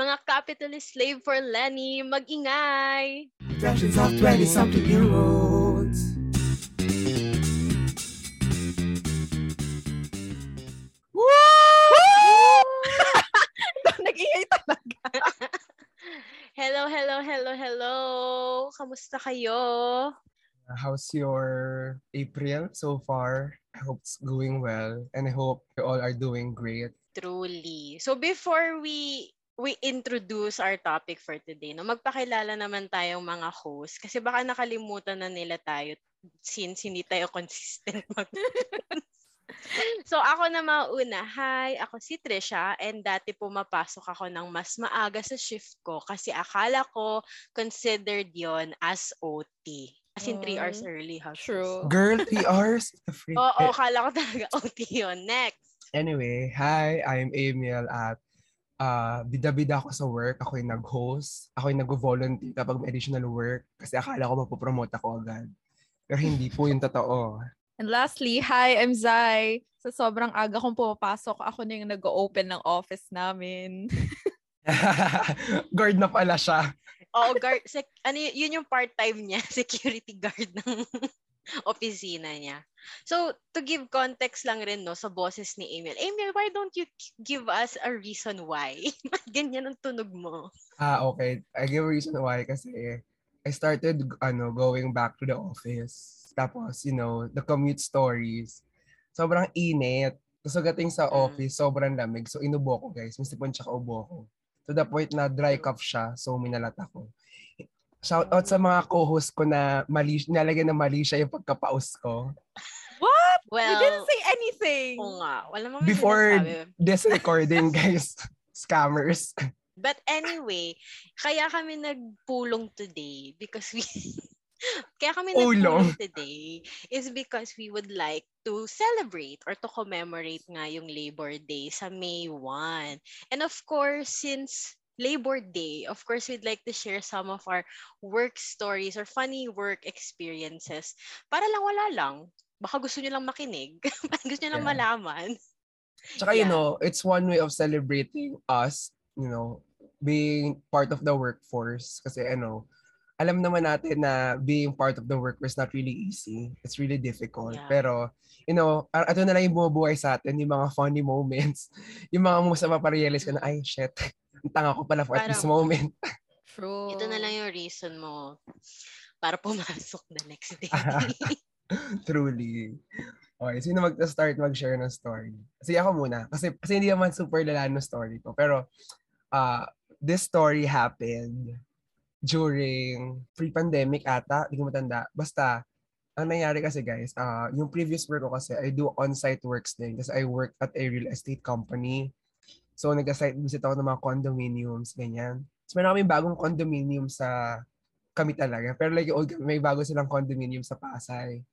Mga capitalist slave for Lenny, mag-ingay! Productions of 20-something year olds. Nag-ingay talaga. Hello, hello, hello, hello! Kamusta kayo? How's your April so far? I hope it's going well and I hope you all are doing great. Truly. So before we we introduce our topic for today, no, magpakilala naman tayong mga host kasi baka nakalimutan na nila tayo since hindi tayo consistent mag So ako na mauna. Hi, ako si Trisha and dati pumapasok ako ng mas maaga sa shift ko kasi akala ko considered yon as OT. As in 3 hours Mm, early. How True. Girl, three hours? Oo, Eh, akala ko talaga OT yun. Next. Anyway, hi, I'm Emil at uh, bida-bida ako sa work. Ako yung nag-host. Ako yung nag-volunteer kapag may additional work kasi akala ko mapopromote ako agad. Pero hindi po yung totoo. And lastly, hi, I'm Zai. Sa sobrang aga kong pumapasok, ako na yung nag-open ng office namin. Guard na pala siya. Oo, guard. Sec- ano yun yung part-time niya, security guard ng opisina niya. So, to give context lang rin no sa boses ni Emil. Emil, why don't you give us a reason why? Ganyan ang tunog mo. Ah, okay. I give a reason why kasi I started ano going back to the office. Tapos, you know, the commute stories. Sobrang init. Tapos pagdating sa Mm. office, sobrang lamig. So, inubo ko, guys. May sipon tsaka ubo ko. To the point na dry cough siya. So, minalat ako. Shout out sa mga co-host ko na mali, nalagyan ng mali siya yung pagkapaus ko. What? Well, you didn't say anything. oo nga. Wala mo Before sinasabi. this recording, guys. Scammers. But anyway, kaya kami nagpulong today because we kaya kami Ulong. nagpulong today is because we would like to celebrate or to commemorate nga yung Labor Day sa May 1. And of course, since Labor Day, of course, we'd like to share some of our work stories or funny work experiences para lang wala lang. Baka gusto nyo lang makinig. Baka gusto nyo lang Yeah. malaman. Tsaka, you Yeah. know, it's one way of celebrating us, you know, being part of the workforce. Kasi, ano, alam naman natin na being part of the workforce is not really easy. It's really difficult. Yeah. Pero, you know, ito na lang yung bumubuhay sa atin, yung mga funny moments. Yung mga moments na maparealize ka na, ay, shit, ang tanga ko pala for at this Parang- moment. True. Ito na lang yung reason mo para pumasok the next day. Truly. Okay, sino mag-start mag-share ng story? Kasi ako muna. Kasi, kasi hindi naman super lala ng story ko. Pero, uh, this story happened during pre-pandemic ata. Hindi ko matanda. Basta, ang nangyari kasi guys, uh, yung previous work ko kasi, I do on-site works din. Kasi I work at a real estate company. So, nag-site visit ako ng mga condominiums, ganyan. So, meron kami bagong condominium sa kami talaga. Pero like, old, may bago silang condominium sa Pasay.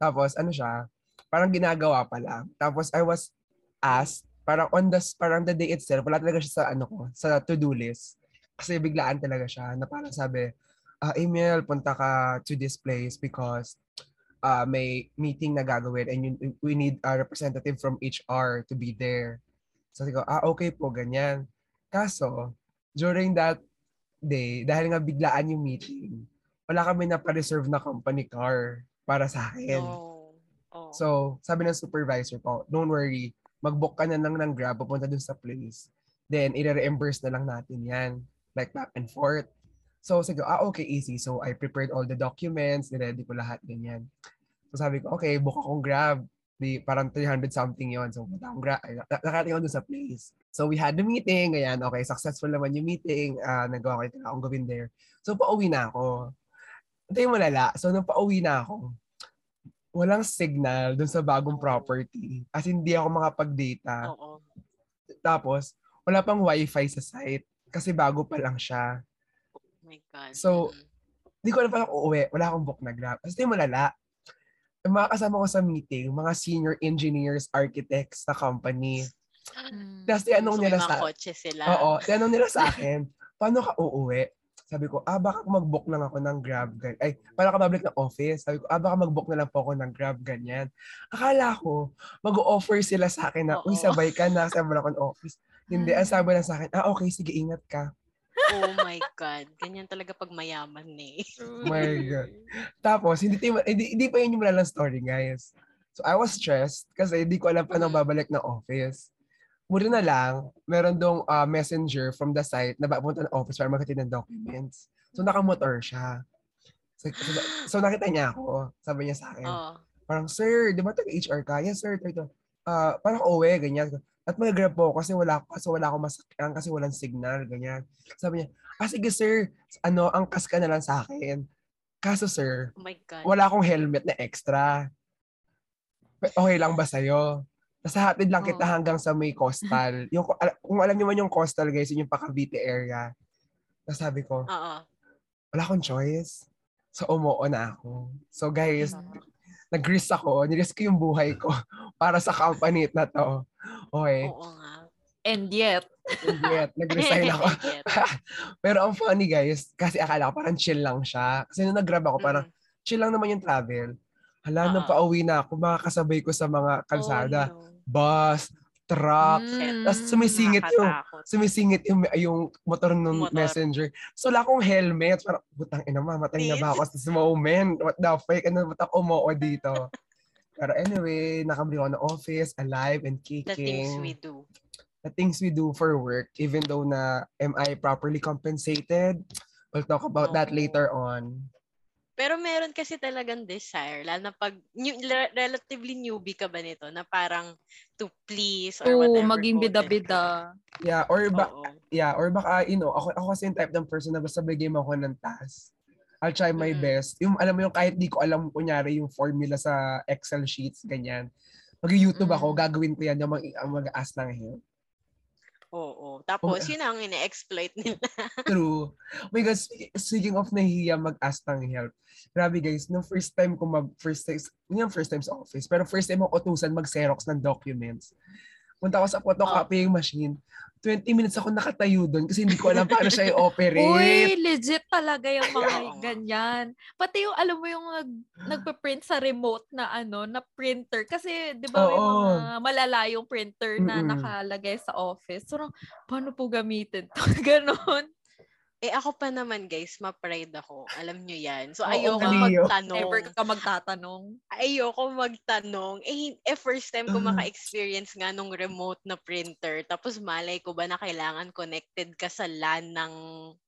Tapos, ano siya, parang ginagawa pa lang. Tapos, I was asked, parang on the, parang the day itself, wala talaga siya sa, ano ko, sa to-do list. Kasi biglaan talaga siya, na parang sabi, ah Emil, punta ka to this place because uh, may meeting na gagawin and you, we need a representative from HR to be there. So, sabi ko, ah, okay po, ganyan. Kaso, during that day, dahil nga biglaan yung meeting, wala kami na pa-reserve na company car para sa akin. no. Oh. So, sabi ng supervisor ko, don't worry, mag-book ka na lang ng Grab papunta dun sa place. Then, i-reimburse na lang natin yan. Like, back and forth. So, sabi ko, ah, okay, easy. So, I prepared all the documents, niready ko lahat, ganyan. So, sabi ko, okay, book akong Grab. Di, parang 300 something yon So, akong na- Nakarating ako dun sa place. So, we had the meeting. Ganyan, okay, successful naman yung meeting. ah nagawa ko yung kailangan kong gawin there. So, pauwi na ako. Ito yung malala. So, nung pauwi na ako, walang signal dun sa bagong property. As in, hindi ako makapag-data. Oo. Tapos, wala pang wifi sa site kasi bago pa lang siya. Oh my God. So. Hindi ko alam pa ako uuwi. Wala akong book na grab. Kasi yung malala. Yung mga kasama ko sa meeting, mga senior engineers, architects sa company. Mm. Tapos tinanong so, nila sa... kotse sila. Oo, tinanong nila sa akin, paano ka uuwi? Sabi ko, ah, baka mag-book lang ako ng Grab. gan- Ay, paano ka babalik ng office? Sabi ko, ah, baka mag-book na lang po ako ng Grab, ganyan. Akala ko, mag-offer sila sa akin na, uy, Oo. sabay ka na, sabay ako ng office. Hindi, ang sabi lang sa akin, ah, okay, sige, ingat ka. Oh my God. Ganyan talaga pag mayaman eh. Oh my God. Tapos, hindi, hindi, hindi pa yun yung malalang story, guys. So, I was stressed kasi hindi ko alam paano Mm. babalik ng office. Muli na lang, meron dong ah, messenger from the site na papunta ng office para magkatid ng documents. So, nakamotor siya. So, so, so, nakita niya ako. Sabi niya sa akin, Oh. parang, sir, di ba taga-HR ka? Yes, sir. Ito, ito. Ah, parang uwi, ganyan. At mag-grab po ako kasi wala, kasi wala akong masakyan kasi walang signal, ganyan. Sabi niya, ah, sige, sir. Ano, angkas ka na lang sa akin. Kaso, sir, Oh my God. wala akong helmet na extra. Okay lang ba sa'yo? Tapos hatid lang kita Oo. hanggang sa may coastal. Yung, kung alam niyo man yung coastal, guys, yun yung Pacavite area. Tapos sabi ko, Oo. wala akong choice. So, umuo na ako. So, guys, Oo. nag-risk ako. Nirisk ko yung buhay ko para sa company na to. Okay. Oo nga. And yet, And yet, nag-resign ako. Pero ang funny, guys, kasi akala ko parang chill lang siya. Kasi nung nag-grab ako, parang Mm. chill lang naman yung travel. Hala, nung Oo. pauwi na ako, makakasabay ko sa mga kalsada. Oh, no. Bus, truck, mm, tas sumisingit yung- sumisingit yung, yung motor ng Motor. messenger. So, wala akong helmet. Parang, butang ina, mamatay na ba ako sa this moment? What the fuck? Ano, ba't ako umuo dito? Pero anyway, nakabili ako ng office, alive and kicking. The things we do. the things we do for work, even though na am I properly compensated? We'll talk about that Oo. later on. Pero meron kasi talagang desire, lalo na pag new, relatively newbie ka ba nito, na parang to please or to whatever. maging bida-bida. Yeah, or ba Oo. yeah, or baka you know, ako ako kasi yung type ng person na basta bigay mo ako ng task. I'll try my Mm. best. Yung alam mo yung kahit di ko alam kunyari yung formula sa Excel sheets ganyan. Mag-YouTube ako, Mm. gagawin ko yan yung mag, mag-ask ng help. Oo. Tapos, yun ang ine-exploit nila. True. Oh my God, speak- speaking of nahihiya mag-ask ng help. Grabe guys, nung first time ko mag, first time, hindi yung first time sa office, pero first time ako utusan mag-xerox ng documents. Punta ako sa photocopying machine. 20 minutes ako nakatayo doon kasi hindi ko alam paano siya i-operate. Uy, legit talaga yung mga ganyan. Pati yung, alam mo yung nag, nagpa-print sa remote na ano, na printer. Kasi, di ba, may mga malalayong printer na Mm-mm. nakalagay sa office. So, paano po gamitin to? Ganon. Eh, ako pa naman, guys, ma-pride ako. Alam nyo yan. So, Oo ayoko. Leo. magtanong. Never ka magtatanong. ayoko magtanong. Eh, eh first time ko Ah. maka-experience nga nung remote na printer. Tapos malay ko ba na kailangan connected ka sa LAN ng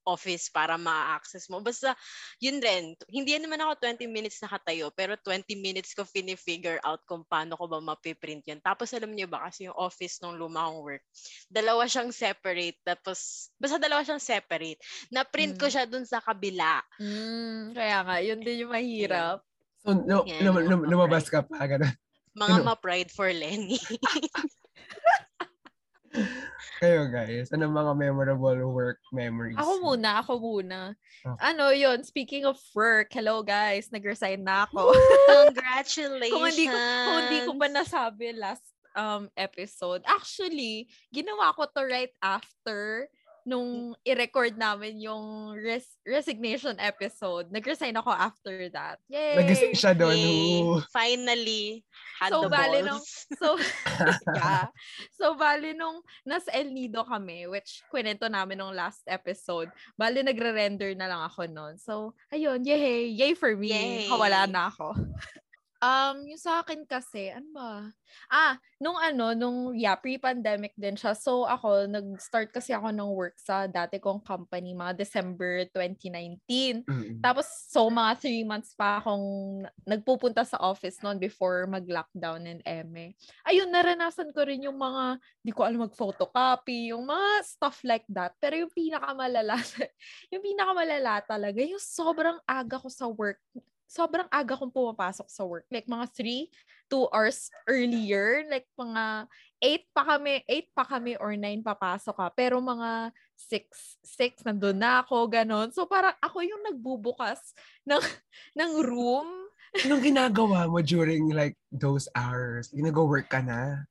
office para ma-access mo. Basta, yun rin. Hindi yan naman ako 20 minutes nakatayo, pero 20 minutes ko fini-figure out kung paano ko ba mapiprint yun. Tapos alam niyo ba, kasi yung office nung luma kong work, dalawa siyang separate. Tapos, basta dalawa siyang separate. Na-print ko Mm. siya dun sa kabila. Mm, kaya nga, yun din yung mahirap. So, no, Yan, lum- lum- lumabas ka pa. Ganun. Mga Ano? ma-pride for Lenny. Kayo guys, anong mga memorable work memories? Ako muna, ako muna. Okay. Ano yun, speaking of work, hello guys, nag-resign na ako. Congratulations! kung hindi ko kung hindi ko pa nasabi last um episode. Actually, ginawa ko to right after nung i-record namin yung res- resignation episode. Nag-resign ako after that. Yay! Nag-isip siya doon. Yay! Finally, had So, the balls. nung- So, yeah. So, bali nung nasa El Nido kami, which kwento namin nung last episode, bali nagre-render na lang ako noon. So, ayun, yay! Yay for me! Yay! Kawala na ako. Um, yung sa akin kasi, ano ba? Ah, nung ano, nung, yeah, pre-pandemic din siya. So, ako, nag-start kasi ako ng work sa dati kong company, mga December 2019. Mm. Tapos, so mga three months pa akong nagpupunta sa office noon before mag-lockdown and eme. Ayun, naranasan ko rin yung mga, di ko alam mag-photocopy, yung mga stuff like that. Pero yung pinakamalala, yung pinakamalala talaga, yung sobrang aga ko sa work, sobrang aga kong pumapasok sa work. Like mga 3, 2 hours earlier. Like mga 8 pa kami, 8 pa kami or 9 papasok ka. Pero mga 6, 6 nandun na ako, ganon. So parang ako yung nagbubukas ng, ng room. Anong ginagawa mo during like those hours? Nag-work ka na?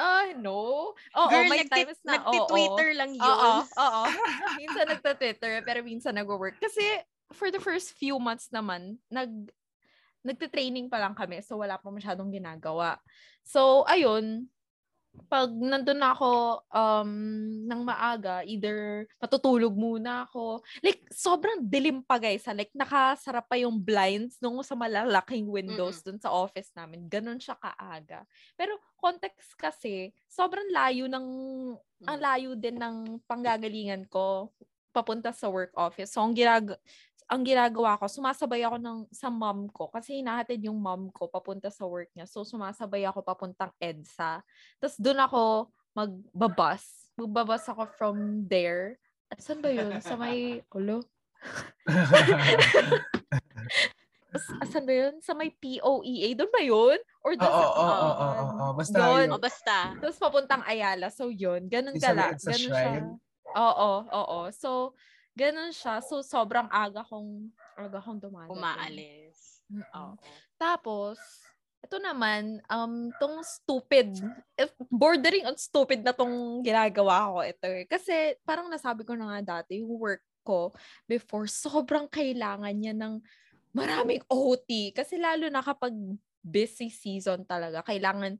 Ah, no. Oo, Girl, may nagti- times na, nagti-Twitter lang yun. Oo, oo. minsan nagta-Twitter, pero minsan nag-work. Kasi for the first few months naman, nag nagte-training pa lang kami. So, wala pa masyadong ginagawa. So, ayun. pag nandun na ako um, ng maaga, either matutulog muna ako. Like, sobrang dilim pa guys. Ha? Like, nakasarap pa yung blinds nung sa malalaking windows dun sa office namin. Ganon siya kaaga. Pero context kasi, sobrang layo ng, ang Mm. layo din ng panggagalingan ko papunta sa work office. So, ang ginag ang ginagawa ko, sumasabay ako ng, sa mom ko kasi hinahatid yung mom ko papunta sa work niya. So, sumasabay ako papuntang EDSA. Tapos, doon ako magbabas. Magbabas ako from there. At saan ba yun? Sa may, ulo? As- Asan ba yun? Sa may POEA? Doon ba yun? Or Oo, doon sa oo, oo, oo, oo, oo. Basta Yun. yun. O basta. Tapos papuntang Ayala. So, yun. Ganun may EDSA Ganun siya. shrine? Oo, oo. So, ganun siya. So, sobrang aga kong, aga kong dumadating. Umaalis. Oo. Tapos, ito naman, um, tong stupid, bordering on stupid na tong ginagawa ko ito eh. Kasi parang nasabi ko na nga dati, yung work ko before, sobrang kailangan niya ng maraming OT. Kasi lalo na kapag busy season talaga, kailangan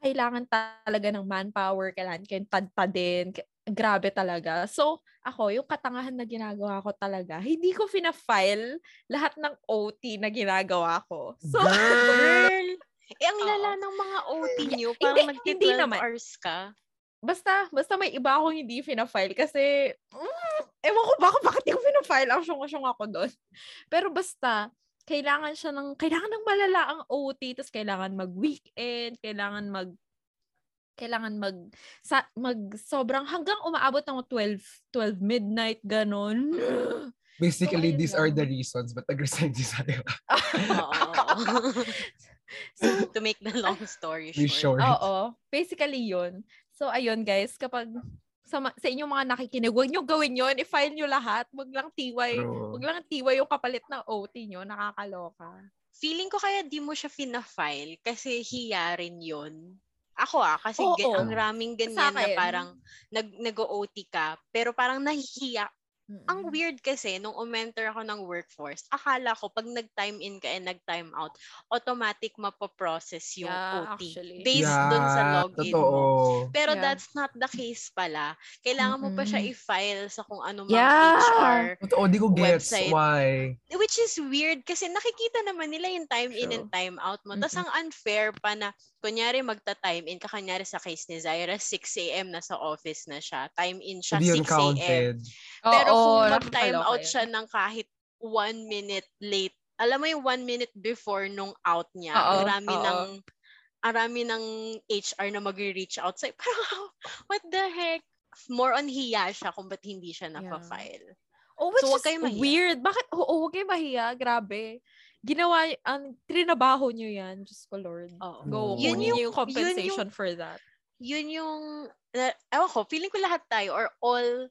kailangan talaga ng manpower, kailangan kayong tad-tadin. K- Grabe talaga. So, ako, yung katangahan na ginagawa ko talaga, hindi ko fina-file lahat ng OT na ginagawa ko. So, Girl! Eh ang lala ng mga OT nyo. Hindi, Parang hindi 12 naman. hours ka. basta, basta may iba akong hindi fina-file kasi, mm, ewan ko baka bakit hindi ko fina-file. Ang syong-syong ako doon. Pero basta, kailangan siya ng, kailangan ng malala ang OT, tapos kailangan mag-weekend, kailangan mag, kailangan mag, sa, mag, sobrang, hanggang umaabot ng 12, 12 midnight, ganon. Basically, ayun these are lang. the reasons but nag-resign si Sarah. So, to make the long story short. short. Oo. Basically yun. So, ayun guys, kapag sa, sa inyong mga nakikinig, huwag nyo gawin yun. I-file nyo lahat. Huwag lang tiway. True. Huwag lang tiway yung kapalit na OT nyo. Nakakaloka. Feeling ko kaya di mo siya fina-file kasi hiya rin yun. Ako ah, kasi Oo. gan- ang raming ganyan na parang nag, nag-OT ka, pero parang nahihiya Ang Mm-mm. weird kasi, nung umenter ako ng workforce, akala ko pag nag-time in ka and nag-time out, automatic mapoprocess yung Yeah, OT. actually. Based dun sa login totoo. mo. Pero Yeah. that's not the case pala. Kailangan mo pa siya i-file sa kung ano mang Yeah. HR. Totoo, di ko gets Website. why. Which is weird kasi nakikita naman nila yung time in True. and time out mo. Tapos Mm-mm. ang unfair pa na, kunyari magta-time in ka, kunyari sa case ni Zaira, 6 a.m. na sa office na siya. Time in siya, Hindi yun 6 a.m. Pero Oo, kung mag-time out siya ng kahit one minute late, alam mo yung one minute before nung out niya, Oo, ang rami oo. ng ang rami ng HR na mag-reach out sa'yo. Parang, what the heck? More on hiya siya kung ba't hindi siya napa-file. Oh, which So, is weird. Bakit? Oo, huwag kayong mahiya. Grabe. Ginawa, ang trinabaho nyo yan. Diyos ko, Lord. Oo. Go, Yun yung- yung compensation for that. Yun yung, uh, ewan ko, feeling ko lahat tayo or all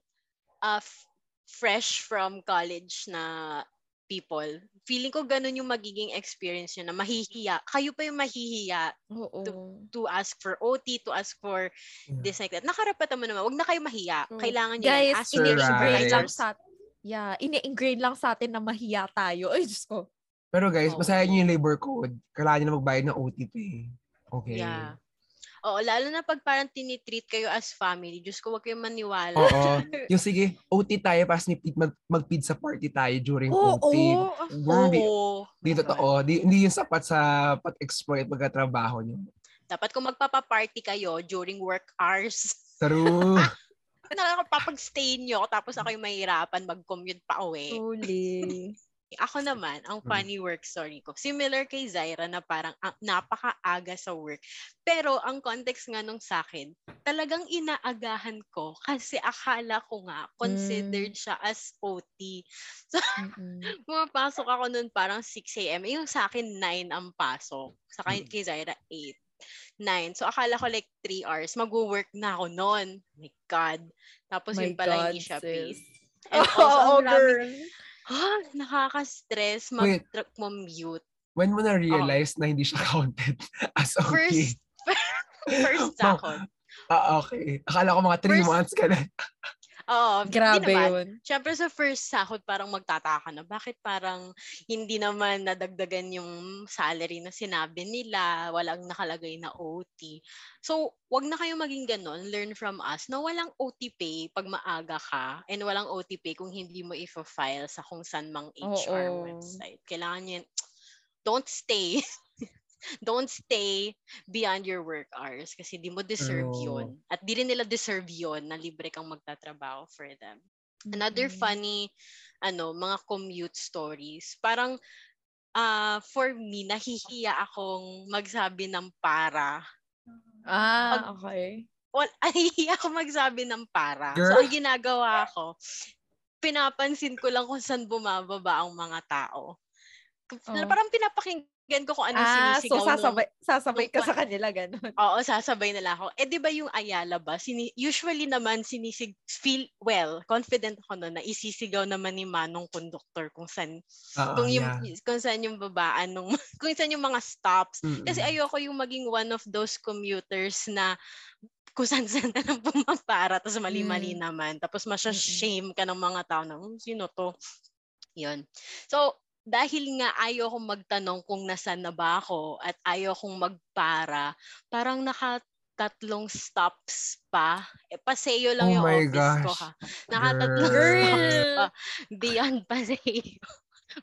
uh, f- fresh from college na people. Feeling ko ganun yung magiging experience nyo na mahihiya. Kayo pa yung mahihiya Oo. to ask for OT, to ask for Yeah. this like that. Nakarapatan mo naman. Huwag na kayo mahiya. True. Kailangan nyo Guys. Ask Right. lang sa Yeah, ini-ingrain lang sa atin na mahiya tayo. Ay, Diyos ko. Pero guys, Oo. basahin niyo yung labor code. Kailangan niyo na magbayad ng OTP. Okay. Yeah. Oo, lalo na pag parang tinitreat kayo as family. Diyos ko, huwag kayong maniwala. Oo. Yung sige, OT tayo, pas ni mag, sa party tayo during Oo. OT. Di, Oo. di totoo. Di, hindi yun sapat sa pat-exploit pagkatrabaho niyo. Dapat kung magpapaparty kayo during work hours, True. nakakapapag-stay nyo tapos ako yung mahirapan mag-commute pa uwi. Truly. Ako naman, ang Hmm. funny work story ko, similar kay Zaira na parang ang, napakaaga sa work. Pero ang context nga nung sa akin, talagang inaagahan ko kasi akala ko nga considered siya as OT. Mm-mm. Pumapasok ako nun parang 6 a.m. Yung sa akin, 9 ang pasok. Sa kay, Mm. kay Zaira, 8. 9. So, akala ko like 3 hours. Mag-work na ako noon. My God. Tapos My yun pala God, hindi siya sis. paid. And also, Oo, ang raming, girl. Ah, nakaka-stress mag-mute. When mo na-realize na hindi siya counted as OT? First, first Ma- sakot. Ah, okay. Akala ko mga 3 First- months ka na. Oo, Grabe naman. yun. Siyempre sa first sahod parang magtataka ka na bakit parang hindi naman nadagdagan yung salary na sinabi nila, walang nakalagay na OT. So, wag na kayo maging ganon. Learn from us na walang OT pay pag maaga ka and walang OT pay kung hindi mo i-file sa kung saan mang HR Oo. website. Kailangan yun, don't stay. don't stay beyond your work hours kasi di mo deserve True. yun. At di rin nila deserve yun na libre kang magtatrabaho for them. Another Mm. funny, ano, mga commute stories. Parang, ah for me, nahihiya akong magsabi ng para. Ah, okay. Well, nahihiya ako magsabi ng para. So, Girl. ang ginagawa ko, pinapansin ko lang kung saan bumababa ang mga tao. Oh. Parang pinapakinggan ko kung ano Ah, so sinisigaw nung- sasabay, sasabay ka nung- sa kanila, ganun. Oo, sasabay nila ako. Eh, di ba yung Ayala ba? Sini- usually naman, sinisig, feel, well, confident ako noon na isisigaw naman ni Manong conductor kung saan, Oo, kung, yung, Ah, yeah. kung saan yung babaan, nung, kung saan yung mga stops. Mm-mm. Kasi ayoko yung maging one of those commuters na kung saan saan na lang pumapara, tapos mali-mali Mm. naman. Tapos masya-shame ka ng mga tao na, "Hmm, sino to? Yun. So, dahil nga ayaw kong magtanong kung nasan na ba ako at ayaw kong magpara, parang nakatatlong stops pa. Eh, paseo lang Oh yung office ko gosh. ha. Nakatatlong Girl. stops pa beyond paseo.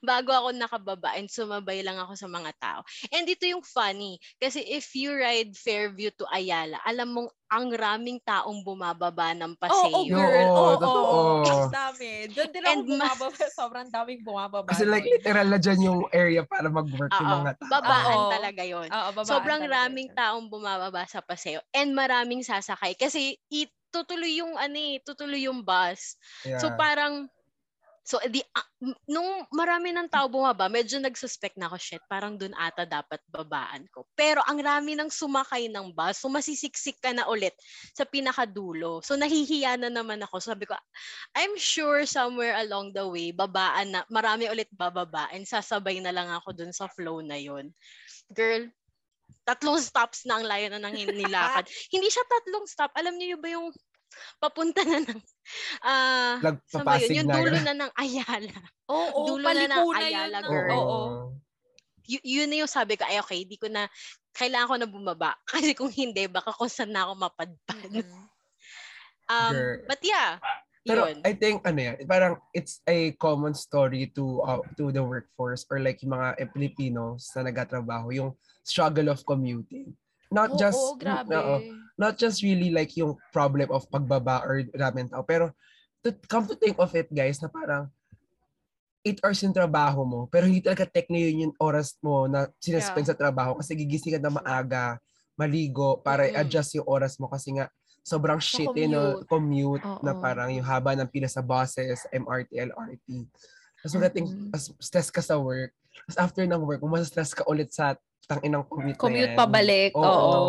Bago ako nakababa and sumabay lang ako sa mga tao. And ito yung funny. Kasi if you ride Fairview to Ayala, alam mong ang raming taong bumababa ng Oo, paseo. oh, girl. Oo, Oo, totoo. Ang dami. Doon din ako ma- bumababa. Sobrang daming bumababa. Kasi like, literal na dyan yung area para mag-work yung Oo, mga tao. babaan Oo. talaga yon. Oo, babaan Sobrang talaga raming siya. taong bumababa sa paseo and maraming sasakay kasi it, tutuloy yung ano eh, tutuloy yung bus. Yeah. So parang So, di, ah, m- nung marami ng tao bumaba, medyo nagsuspect na ako, shit, parang dun ata dapat babaan ko. Pero ang rami ng sumakay ng bus, so masisiksik ka na ulit sa pinakadulo. So, nahihiya na naman ako. Sabi ko, I'm sure somewhere along the way, babaan na, marami ulit bababa and sasabay na lang ako dun sa flow na yon Girl, tatlong stops na ang layo na nang nilakad. Hindi siya tatlong stop. Alam niyo ba yung papunta na ng ah Lag- saan ba yun? Yung na. dulo na ng Ayala. Oo, dulo na ng paliko na yun. Ayala, ng- girl. Oo. Y- yun na yung sabi ko, ay okay, di ko na, kailangan ko na bumaba. Kasi kung hindi, baka kung saan na ako mapadpad. Um, Girl. but yeah, Pero yun. I think ano yan, parang it's a common story to uh, to the workforce or like yung mga eh, Filipinos na nagtatrabaho, yung struggle of commuting. Not Oo, just oo, grabe. oo, not just really like yung problem of pagbaba or ramen tao, pero to come to think of it guys na parang 8 hours yung trabaho mo, pero hindi talaga technically yun yung oras mo na sinaspend Yeah. sa trabaho kasi gigising ka na maaga, maligo, para Mm-mm. i-adjust yung oras mo kasi nga sobrang shit eh, no, commute na parang yung haba ng pila sa buses, MRT, LRT. Tapos magating, Mm-mm. as stress ka sa work. Tapos after ng work, stress ka ulit sa tanginang commute, Commute na yan. pabalik. Oo. Oo.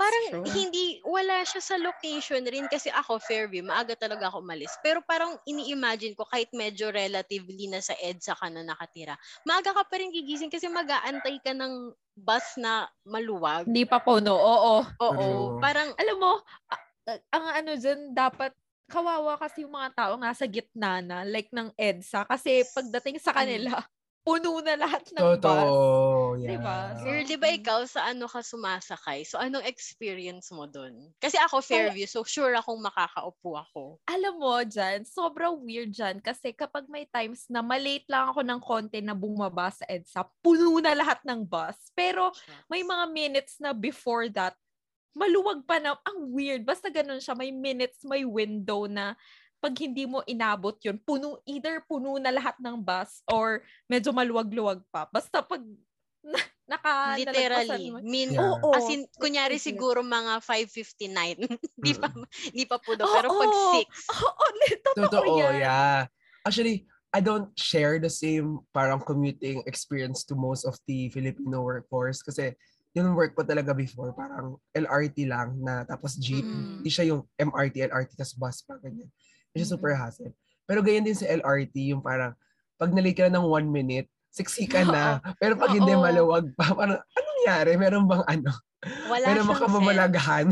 Parang True. hindi, wala siya sa location rin kasi ako, Fairview, maaga talaga ako umalis. Pero parang ini-imagine ko kahit medyo relatively na sa EDSA ka na nakatira, maaga ka pa rin gigising kasi mag-aantay ka ng bus na maluwag. Hindi pa puno. Oo. Oo. True. Parang, Alam mo, ang ano dyan, dapat kawawa kasi yung mga tao nasa gitna na, like ng EDSA. Kasi pagdating sa kanila, puno na lahat ng bus. Totoo. Yeah. Diba? girl, di ba ikaw, sa ano ka sumasakay? So, anong experience mo dun? Kasi ako, Fairview, so sure akong makakaupo ako. alam mo dyan, sobrang weird dyan kasi kapag may times na malate lang ako ng konti na bumaba sa EDSA, puno na lahat ng bus. Pero may mga minutes na before that, maluwag pa na, ang weird. Basta ganun siya, may minutes, may window na pag hindi mo inabot yun, puno, either puno na lahat ng bus or medyo maluwag-luwag pa. Basta pag na, naka Literally. Min, Yeah. Oo. As in, kunyari siguro mga 5.59. Di pa, di pa po daw. Oo. Pero pag 6. Oo, totoo, Totoo, yan. yeah. Actually, I don't share the same parang commuting experience to most of the Filipino workforce kasi yung work ko talaga before, parang LRT lang na tapos jeep. Mm. Hindi siya yung MRT, LRT, tapos bus pa, ganyan. It's Mm-mm. super hassle. Pero ganyan din sa LRT, yung parang pag nalate ka na ng one minute, siksi ka na. Pero pag hindi maluwag pa, parang anong nangyari? Meron bang ano? Wala Meron bang kamamalagahan?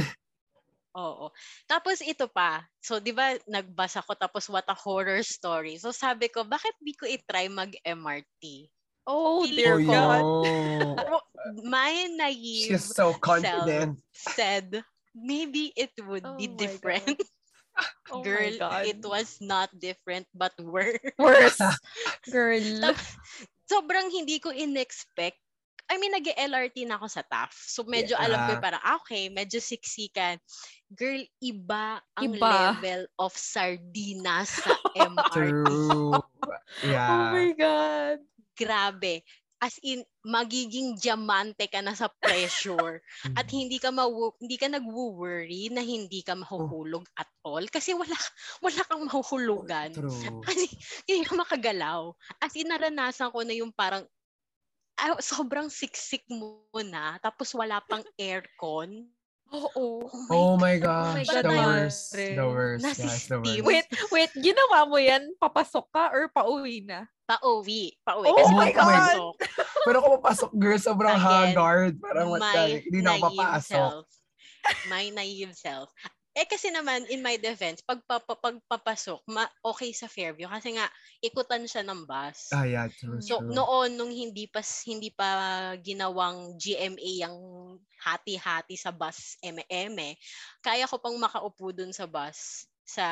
Oo. Tapos ito pa. So, di ba, nagbasa ko tapos what a horror story. So, sabi ko, bakit di ko i-try mag-MRT? Oh, dear Oh, God. My naive She's so confident. said, maybe it would Oh be different. Oh Girl, it was not different but worse. Worse. Girl. Sobrang hindi ko in-expect. I mean, nag-LRT na ako sa TAF. So, medyo alam ko Yeah. parang, ah, okay, medyo siksikan. Girl, iba ang Iba. level of sardinas sa MRT. True. Oh Yeah. my God. Grabe. As in, magiging diamante ka na sa pressure. at hindi ka mawu- hindi ka nagwo-worry na hindi ka mahuhulog at all kasi wala wala kang mahuhulugan. True. Kasi hindi ka makagalaw. As in, naranasan ko na yung parang ah, sobrang siksik mo na tapos wala pang aircon. Oo. Oh my my gosh, God, the worst. The worst, Nasi guys, the worst. Wait, wait. Ginawa mo yan? Papasok ka or pauwi na? Pauwi. Pauwi. Oh Kasi my God! pagpasok, Pero kung papasok, girl, sobrang Again, haggard. Parang what the- Hindi na ako papasok. self. My naive self. Eh kasi naman, in my defense, pag papa- pagpapasok, ma- okay sa Fairview. Kasi nga, ikutan siya ng bus. Ah, yeah, true, So true. noon nung hindi pa hindi pa ginawang GMA ang hati-hati sa bus eme kaya ko pang makaupo dun sa bus sa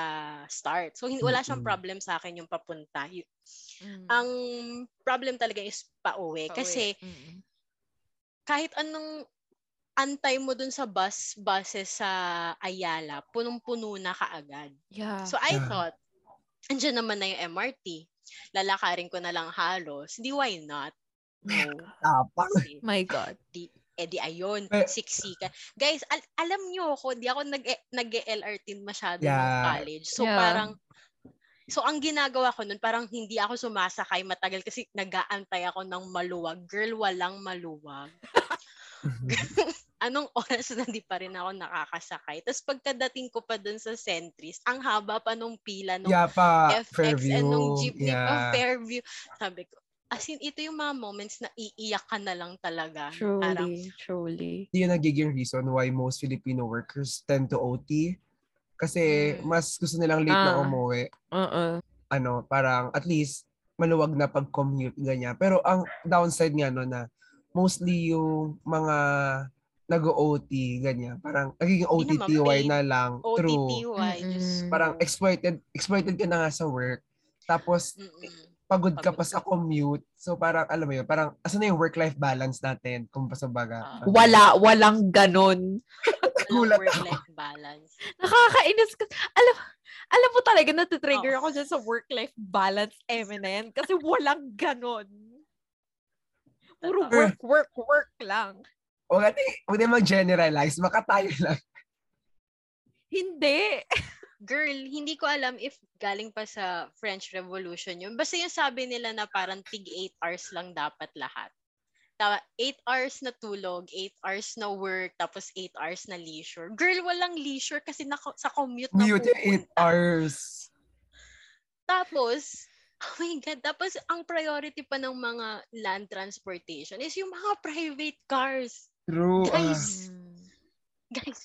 start. So hindi wala siyang problem sa akin yung papunta. Y- Mm. Ang problem talaga is pauwi Pauwi. kasi Mm. kahit anong antay mo dun sa bus buses sa Ayala, punong-puno na kaagad. Yeah. So I Yeah. thought, andyan naman na yung MRT. Lalakarin ko na lang halos. Di why not? No. Tapang. Kasi, My God. di, eh di ayun, Eh, siksikan. Guys, al- alam nyo ako, di ako nag nag-LRT masyado ng Yeah. college. So Yeah. parang, so ang ginagawa ko nun, parang hindi ako sumasakay matagal kasi nag-aantay ako ng maluwag. Girl, walang maluwag. Anong oras na di pa rin ako nakakasakay. Tapos pagkadating ko pa dun sa Centris, ang haba pa nung pila nung yeah, pa. FX Fairview. and nung jeepney yeah. pa Fairview. Sabi ko, as in, ito yung mga moments na iiyak ka na lang talaga. Parang, Truly. Truly. Hindi yun nagiging reason why most Filipino workers tend to OT. Kasi Mm. mas gusto nilang late na Ah. umuwi. Uh-uh. Ano, parang at least maluwag na pag-commute, ganyan. Pero ang downside nga no na mostly yung mga nag-OT, ganyan. Parang nagiging OTTY na lang. True. OTTY. Mm-mm. ko. Parang exploited, exploited ka na nga sa work. Tapos Mm-mm. pagod ka Pagod pa sa commute. So parang alam mo yun, parang asan na yung work-life balance natin kung sa baga. Ah. Wala. Walang ganon. Walang Gulat work-life balance. Nakakainis ka. Alam, alam mo talaga, natitrigger Oo. ako dyan sa work-life balance MNN kasi walang ganon. Puro work, work, work lang. O nga, huwag na mag-generalize. Baka tayo lang. Hindi. Girl, hindi ko alam if galing pa sa French Revolution yun. Basta yung sabi nila na parang tig 8 hours lang dapat lahat. Tama, 8 hours na tulog, 8 hours na work, tapos 8 hours na leisure. Girl, walang leisure kasi na, sa commute na Mute yung 8 pupunta. hours. Tapos, oh my God, tapos ang priority pa ng mga land transportation is yung mga private cars. True. ah. Guys, guys,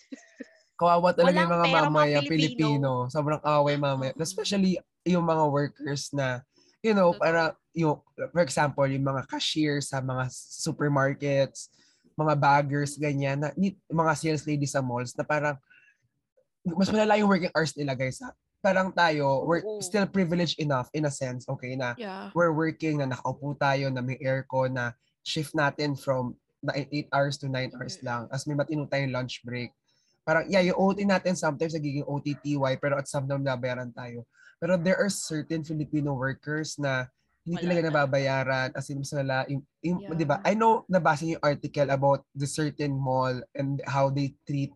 kawawa talaga yung mga mamaya Pilipino. Pilipino. Sobrang away mamaya. Especially yung mga workers na, you know, para yung, for example, yung mga cashier sa mga supermarkets, mga baggers, ganyan, na, ni- mga sales lady sa malls na parang, mas malala yung working hours nila, guys. ha? Parang tayo, we're Oo. still privileged enough in a sense, okay, na Yeah. we're working, na nakaupo tayo, na may aircon, na shift natin from 8 hours to 9 hours Mm. lang. As may matino tayong lunch break. Parang, yeah, yung OT natin sometimes nagiging OTTY, pero at some time nabayaran tayo. Pero there are certain Filipino workers na hindi Wala talaga na. nababayaran as in yung, yung, Yeah. di ba? I know nabasa niyo yung article about the certain mall and how they treat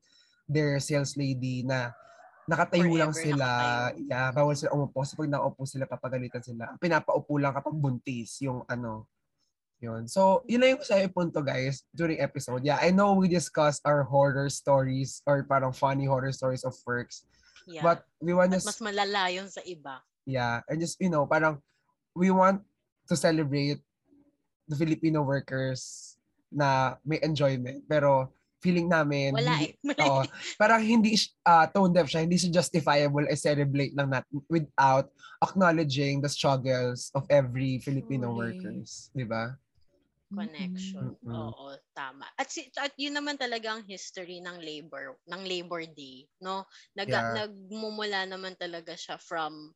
their sales lady na nakatayo lang sila. nakatayo. Yeah, bawal sila umupo. So pag naupo sila, papagalitan sila. Pinapaupo lang kapag buntis yung ano. Yun. So, yun na yung sa punto, guys, during episode. Yeah, I know we discussed our horror stories or parang funny horror stories of works. yeah. But we want to mas malala yun sa iba. Yeah, and just, you know, parang we want to celebrate the Filipino workers na may enjoyment. Pero feeling namin, Wala hindi, eh. Eh. parang hindi uh, tone deaf siya, hindi siya justifiable as celebrate lang natin without acknowledging the struggles of every Filipino Truly. workers, di ba? Connection. Mm-mm. Oo, tama. At si at yun naman talaga ang history ng labor, ng Labor Day, no? Nag Yeah. nagmumula naman talaga siya from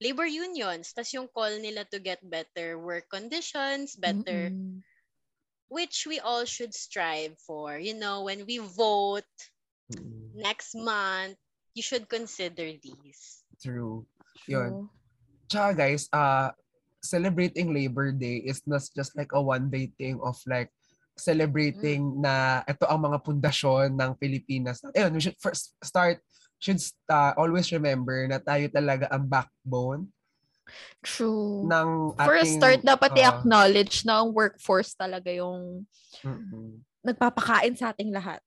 labor unions. Tas yung call nila to get better work conditions, better Mm-mm. which we all should strive for. You know, when we vote Mm-mm. next month, you should consider these. True. Yun. True. Tsaka guys, uh, celebrating Labor Day is not just like a one-day thing of like celebrating na ito ang mga pundasyon ng Pilipinas. Ayun, we should first start, should uh, always remember na tayo talaga ang backbone True. ng ating... For a start, dapat uh, i-acknowledge na ang workforce talaga yung mm-mm. nagpapakain sa ating lahat.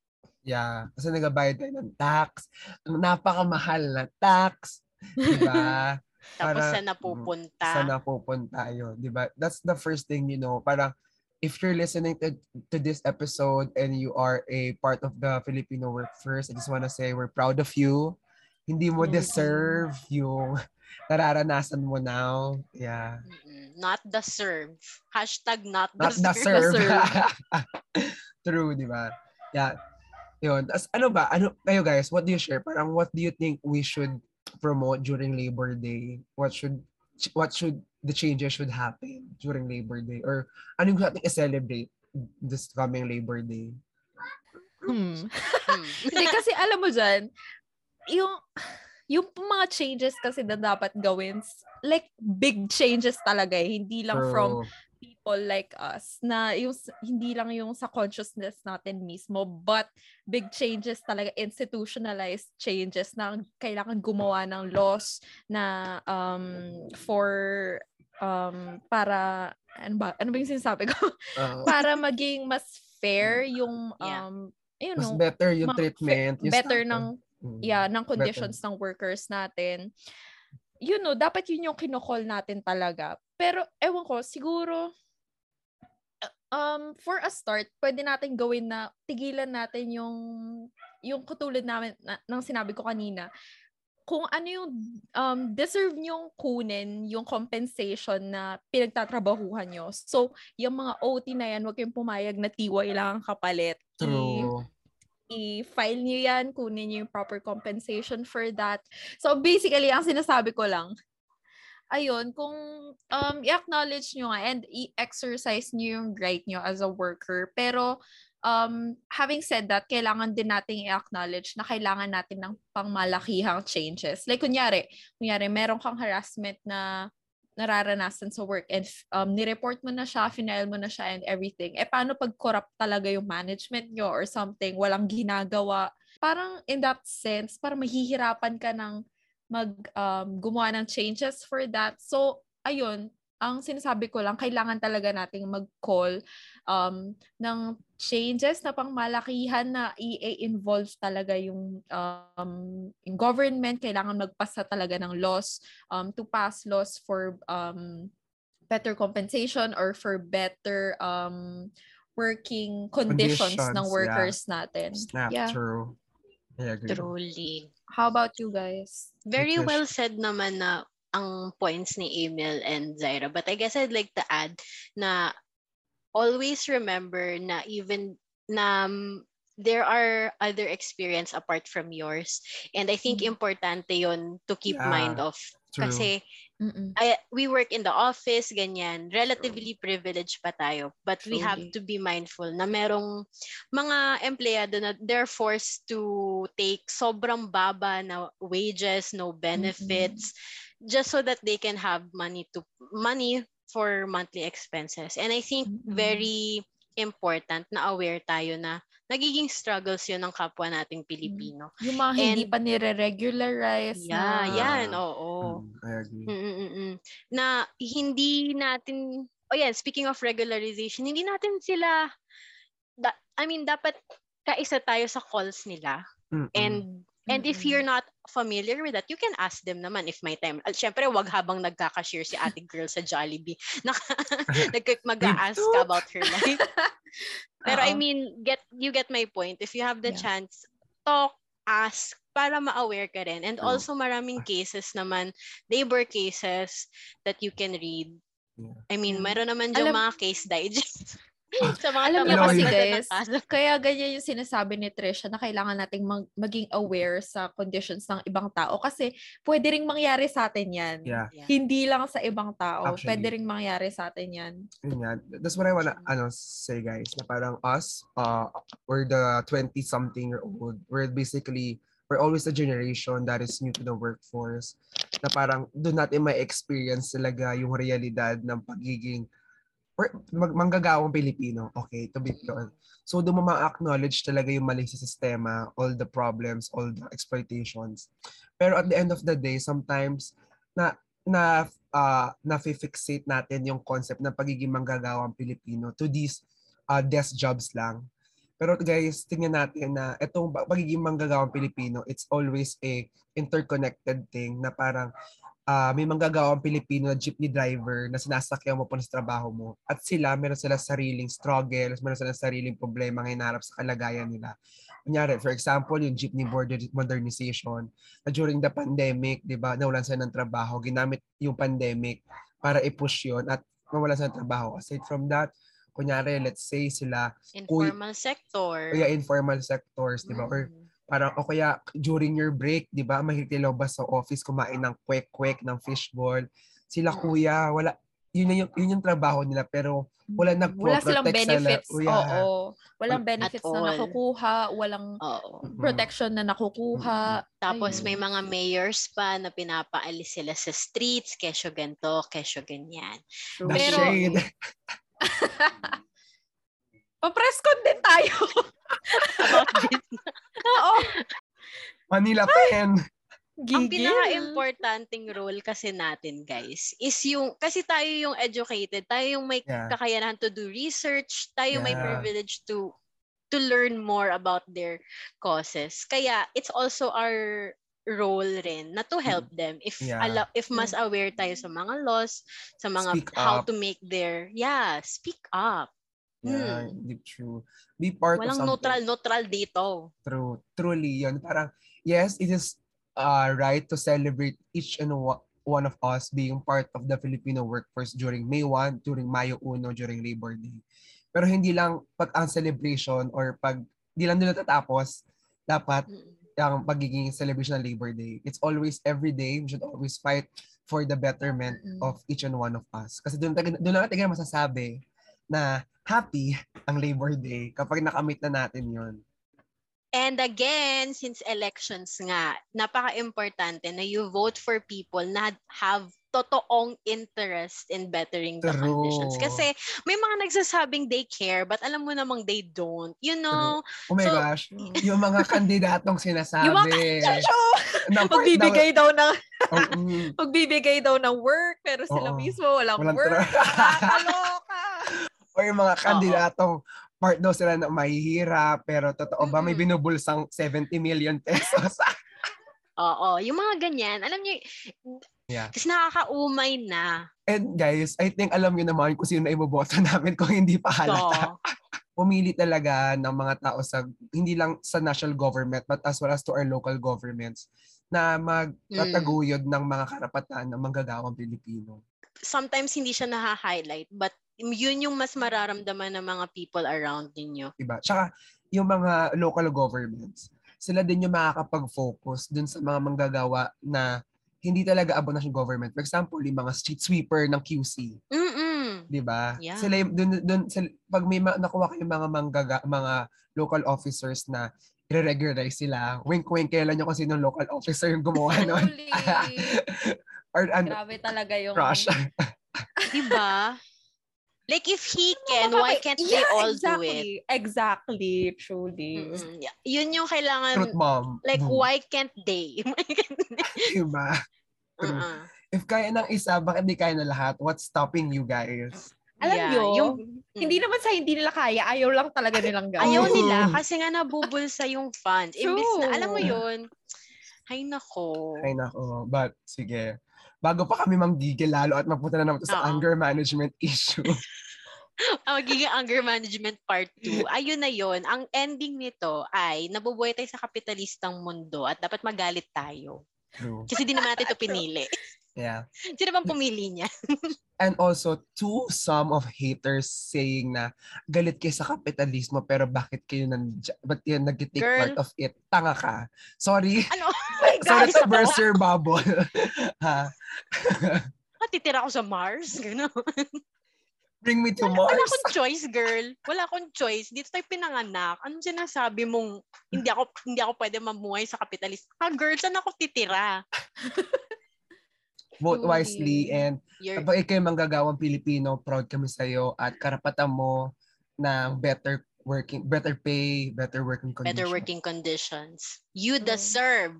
Yeah. Kasi nagabayad tayo ng tax. Napakamahal na tax. Diba? Tapos Para- sa napupunta. Saan napupunta yun. Diba? That's the first thing, you know. Parang if you're listening to, to this episode and you are a part of the Filipino workforce, I just wanna say we're proud of you. Hindi mo deserve yung nararanasan mo now. Yeah. Not the serve. Hashtag not the Not serve. serve. True, di ba? Yeah. Yun. As, ano ba? Ano, kayo guys, what do you share? Parang what do you think we should promote during Labor Day? What should what should the changes should happen during Labor Day? Or ano yung ating i-celebrate this coming Labor Day? Hmm. Hmm. Hindi kasi alam mo dyan, yung yung mga changes kasi na dapat gawin, like big changes talaga eh. Hindi lang from True. People like us na yung hindi lang yung sa consciousness natin mismo but big changes talaga institutionalized changes na kailangan gumawa ng laws na um for um para ano ba ano ba yung sinasabi ko Uh, para maging mas fair yung Yeah. um you mas know better yung mga treatment. yung better stuff, ng Mm. yeah, ng conditions ng workers natin. You know, dapat yun yung kinokol natin talaga. Pero, ewan ko, siguro, um, for a start, pwede natin gawin na tigilan natin yung, yung katulad namin, na, ng sinabi ko kanina, kung ano yung um, deserve nyong kunin yung compensation na pinagtatrabahuhan nyo. So, yung mga OT na yan, huwag kayong pumayag na tiway lang ang kapalit. I- True. i-file niyo yan, kunin niyo yung proper compensation for that. So basically, ang sinasabi ko lang, ayun, kung um, i-acknowledge nyo nga and i-exercise nyo yung right nyo as a worker. Pero um, having said that, kailangan din nating i-acknowledge na kailangan natin ng pangmalakihang changes. Like kunyari, kunyari meron kang harassment na nararanasan sa work and um, nireport mo na siya, final mo na siya and everything. Eh, paano pag corrupt talaga yung management nyo or something, walang ginagawa? Parang in that sense, parang mahihirapan ka ng mag um, gumawa ng changes for that. So, ayun, ang sinasabi ko lang, kailangan talaga nating mag-call um, ng changes na pangmalakihan na i-involve talaga yung, um, yung government. Kailangan magpasa talaga ng laws um, to pass laws for um, better compensation or for better um, working conditions, Conditions, ng yeah. workers natin. Snap, Yeah. true. I agree. Truly. How about you guys? Very well said naman na ang points ni Emil and Zaira. But I guess I'd like to add na always remember na even na there are other experience apart from yours. And I think Mm. importante yon to keep Yeah, mind of. True. Kasi Mm-mm. I, we work in the office, ganyan. Relatively privileged pa tayo. But we have Truly. to be mindful na merong mga empleyado na they're forced to take sobrang baba na wages, no benefits, just so that they can have money to money for monthly expenses. And I think Mm-mm. very important na aware tayo na nagiging struggles yun ng kapwa nating Mm. Pilipino. Yung mga hindi And- pa nire-regularize Yeah, na yan, oo. Mm, I agree. Mm-mm-mm. Na hindi natin, oh yeah, speaking of regularization, hindi natin sila, da, I mean, dapat kaisa tayo sa calls nila. Mm-mm. And And if Mm-mm. you're not familiar with that, you can ask them naman if may time. At syempre, wag habang nagkaka-share si ate girl sa Jollibee. Nag- mag-a-ask ka about her life. Pero I Oo. mean, get you get my point. If you have the Yeah. chance, talk, ask, para ma-aware ka rin. And True. also, maraming cases naman, labor cases that you can read. Yeah. I mean, Yeah. meron naman dyan Alam- mga case digest. sa mga Alam niyo kasi guys, kaya ganyan yung sinasabi ni Trisha na kailangan nating mag- maging aware sa conditions ng ibang tao kasi pwede ring mangyari sa atin yan. Yeah. Yeah. Hindi lang sa ibang tao, Actually. pwede ring mangyari sa atin yan. Yun nga. That's what I wanna ano, say, guys. Na parang us, uh, we're the 20-something year old. We're basically, we're always the generation that is new to the workforce. Na parang doon natin may experience talaga yung realidad ng pagiging mag, manggagawang Pilipino. Okay, to be pure. So doon mo ma-acknowledge talaga yung mali sa sistema, all the problems, all the exploitations. Pero at the end of the day, sometimes na na uh, na-fixate natin yung concept ng pagiging manggagawang Pilipino to these uh, desk jobs lang. Pero guys, tingnan natin na itong pa- pagiging manggagawang Pilipino, it's always a interconnected thing na parang ah, may manggagawang Pilipino na jeepney driver na sinasakyan mo pa sa trabaho mo. At sila, meron sila sariling struggles, meron sila sariling problema na hinaharap sa kalagayan nila. Kunyari, for example, yung jeepney border- modernization na during the pandemic, di ba, nawalan sila ng trabaho, ginamit yung pandemic para i-push yun at mawalan sila ng trabaho. Aside from that, kunyari, let's say sila, Informal sector. kaya informal sectors, di ba, or Mm. Parang o kaya during your break, 'di ba, mahikilaw ba sa office kumain ng kwek-kwek ng fishball. Sila Mm. kuya, wala yun na yung yun yung trabaho nila pero wala nag Wala silang benefits. Kuya. Oo. Walang Wal- benefits At na all. nakukuha, walang Oo. protection na nakukuha. Tapos Ayun. may mga mayors pa na pinapaalis sila sa streets, kesyo ganto, kesyo ganyan. True. The Pero- con din tayo. About this. Oo. Manila pen. Ang pinaka-importanting role kasi natin, guys, is yung, kasi tayo yung educated, tayo yung may Yeah. kakayanan to do research, tayo may Yeah. privilege to to learn more about their causes. Kaya, it's also our role rin na to help them if Yeah. ala- if mas aware tayo sa mga laws sa mga Speak how up. to make their yeah speak up Yeah, Hmm. true. Be part walang of something. neutral neutral dito True. Truly yun. Parang, yes, it is uh, right to celebrate each and one of us being part of the Filipino workforce during May 1, during Mayo 1, during Labor Day. Pero hindi lang pag ang celebration or pag hindi lang doon natatapos, dapat ang pagiging celebration ng Labor Day. It's always every day, we should always fight for the betterment Mm. of each and one of us. Kasi doon, doon lang natin masasabi na happy ang Labor Day kapag nakamit na natin yon. And again, since elections nga, napaka-importante na you vote for people na have totoong interest in bettering the True. conditions. Kasi may mga nagsasabing they care, but alam mo namang they don't. You know? Oh my So, gosh, yung mga kandidatong sinasabi. Yung mga part Magbibigay daw ng daw- Oh, mm, daw ng work pero sila Oo. mismo walang, Walang work. Nakakaloka. O yung mga kandidatong part daw sila na mahihirap, pero totoo ba may Mm-mm. binubulsang 70 million pesos? Oo. Yung mga ganyan. Alam niyo, Yeah. kasi nakakaumay na. And guys, I think alam niyo naman kung sino na iboboto namin kung hindi pa halata. So, Pumili talaga ng mga tao sa, hindi lang sa national government, but as well as to our local governments na magtataguyod ng mga karapatan ng manggagawang Pilipino. sometimes hindi siya naha-highlight, but yun yung mas mararamdaman ng mga people around ninyo. Diba? Tsaka, yung mga local governments, sila din yung makakapag-focus dun sa mga manggagawa na hindi talaga abot ng government. For example, yung mga street sweeper ng QC. Mm-mm. 'di ba? Yeah. Sila yung dun, dun, sila, pag may ma- nakuha kayong mga manggaga, mga local officers na i-regularize sila, wink-wink kailan nyo kung sino local officer yung gumawa nun. Truly. Or ano, Grabe talaga yung... crush. Diba? Like if he can, Ano why can't they Yeah, all exactly. do it? Exactly. Truly. Mm-mm. Yeah. Yun yung kailangan, Truth bomb. like Boom. why can't they? Why can't they? Diba? True. Uh-uh. If kaya ng isa, bakit di kaya na lahat? What's stopping you guys? Alam Yeah, nyo, yung- hindi naman sa hindi nila kaya, ayaw lang talaga nilang gawin. Ayaw nila kasi nga nabubulsa yung funds. Imbis na, True. alam mo yun, Ay, nako. Ay nako. But, sige. Bago pa kami manggigil lalo at mapunta na naman to sa Oo. anger management issue. Ang magiging anger management part 2. Ayun na yon. Ang ending nito ay nabubuhay tayo sa kapitalistang mundo at dapat magalit tayo. True. Kasi di naman natin ito pinili. Yeah. Sino bang pumili niya? And also, to some of haters saying na galit kayo sa kapitalismo pero bakit kayo nandya, ba't kayo nag-take Girl. part of it? Tanga ka. Sorry. Ano? my Sorry Guys, to ako? burst your bubble. ha? Ah, titira ako sa Mars? Gano'n. Bring me to Wala Mars. akong choice, girl. Wala akong choice. Dito tayo pinanganak. Anong sinasabi mong hindi ako hindi ako pwede mamuhay sa kapitalist? Ah, girl, saan ako titira? Vote wisely and You're, kapag ikaw manggagawang Pilipino, proud kami sa'yo at karapatan mo ng better working, better pay, better working conditions. better working conditions. You True. deserve.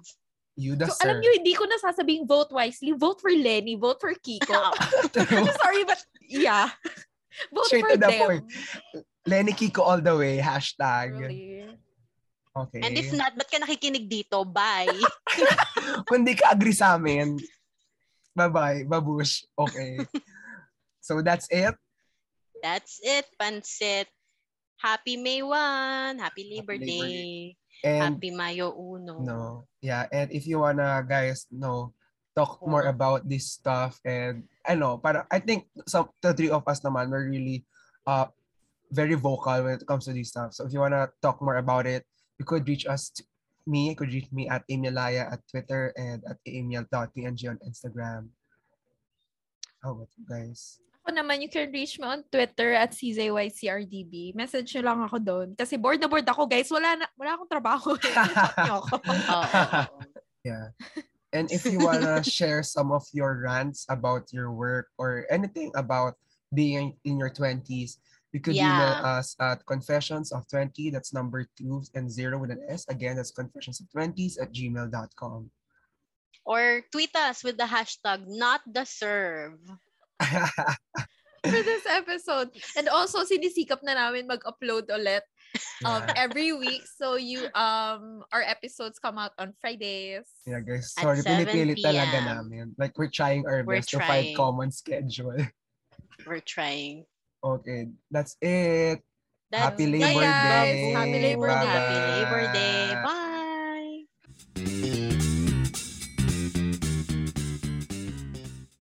You So, deserve. alam niyo, hindi ko nasasabing vote wisely. Vote for Lenny. Vote for Kiko. I'm sorry, but yeah. Vote Straight for to the them. point. Lenny Kiko all the way, hashtag. Really. Okay. And if not, ba't ka nakikinig dito? Bye. Kung di ka agree sa amin, bye-bye, babush. Okay. so that's it. That's it, Pansit. Happy May 1. Happy Labor Labor Day. And Happy Mayo 1. no, yeah, and if you wanna guys know talk more about this stuff and I know, para I think some the three of us naman were really uh very vocal when it comes to this stuff. So if you wanna talk more about it, you could reach us to, me, you could reach me at Emilaya at Twitter and at emil.png on Instagram. How about you guys? Ako naman, you can reach me on Twitter at CZYCRDB. Message nyo lang ako doon. Kasi bored na bored ako, guys. Wala, na, wala akong trabaho. Ako. Yeah. And if you wanna share some of your rants about your work or anything about being in your 20s, you could email Yeah. us at confessions of 20, that's number two and zero with an S. Again, that's confessions of 20s at gmail.com. Or tweet us with the hashtag not the serve. for this episode. And also, sinisikap na namin mag-upload ulit um, yeah. every week. So, you um our episodes come out on Fridays. yeah, guys. Sorry, 7 pinipilit talaga namin. Like, we're trying our We're best to find common schedule. We're trying. Okay, that's it. That's Happy Labor guys. Day. Happy Labor Day. Happy Labor. Day.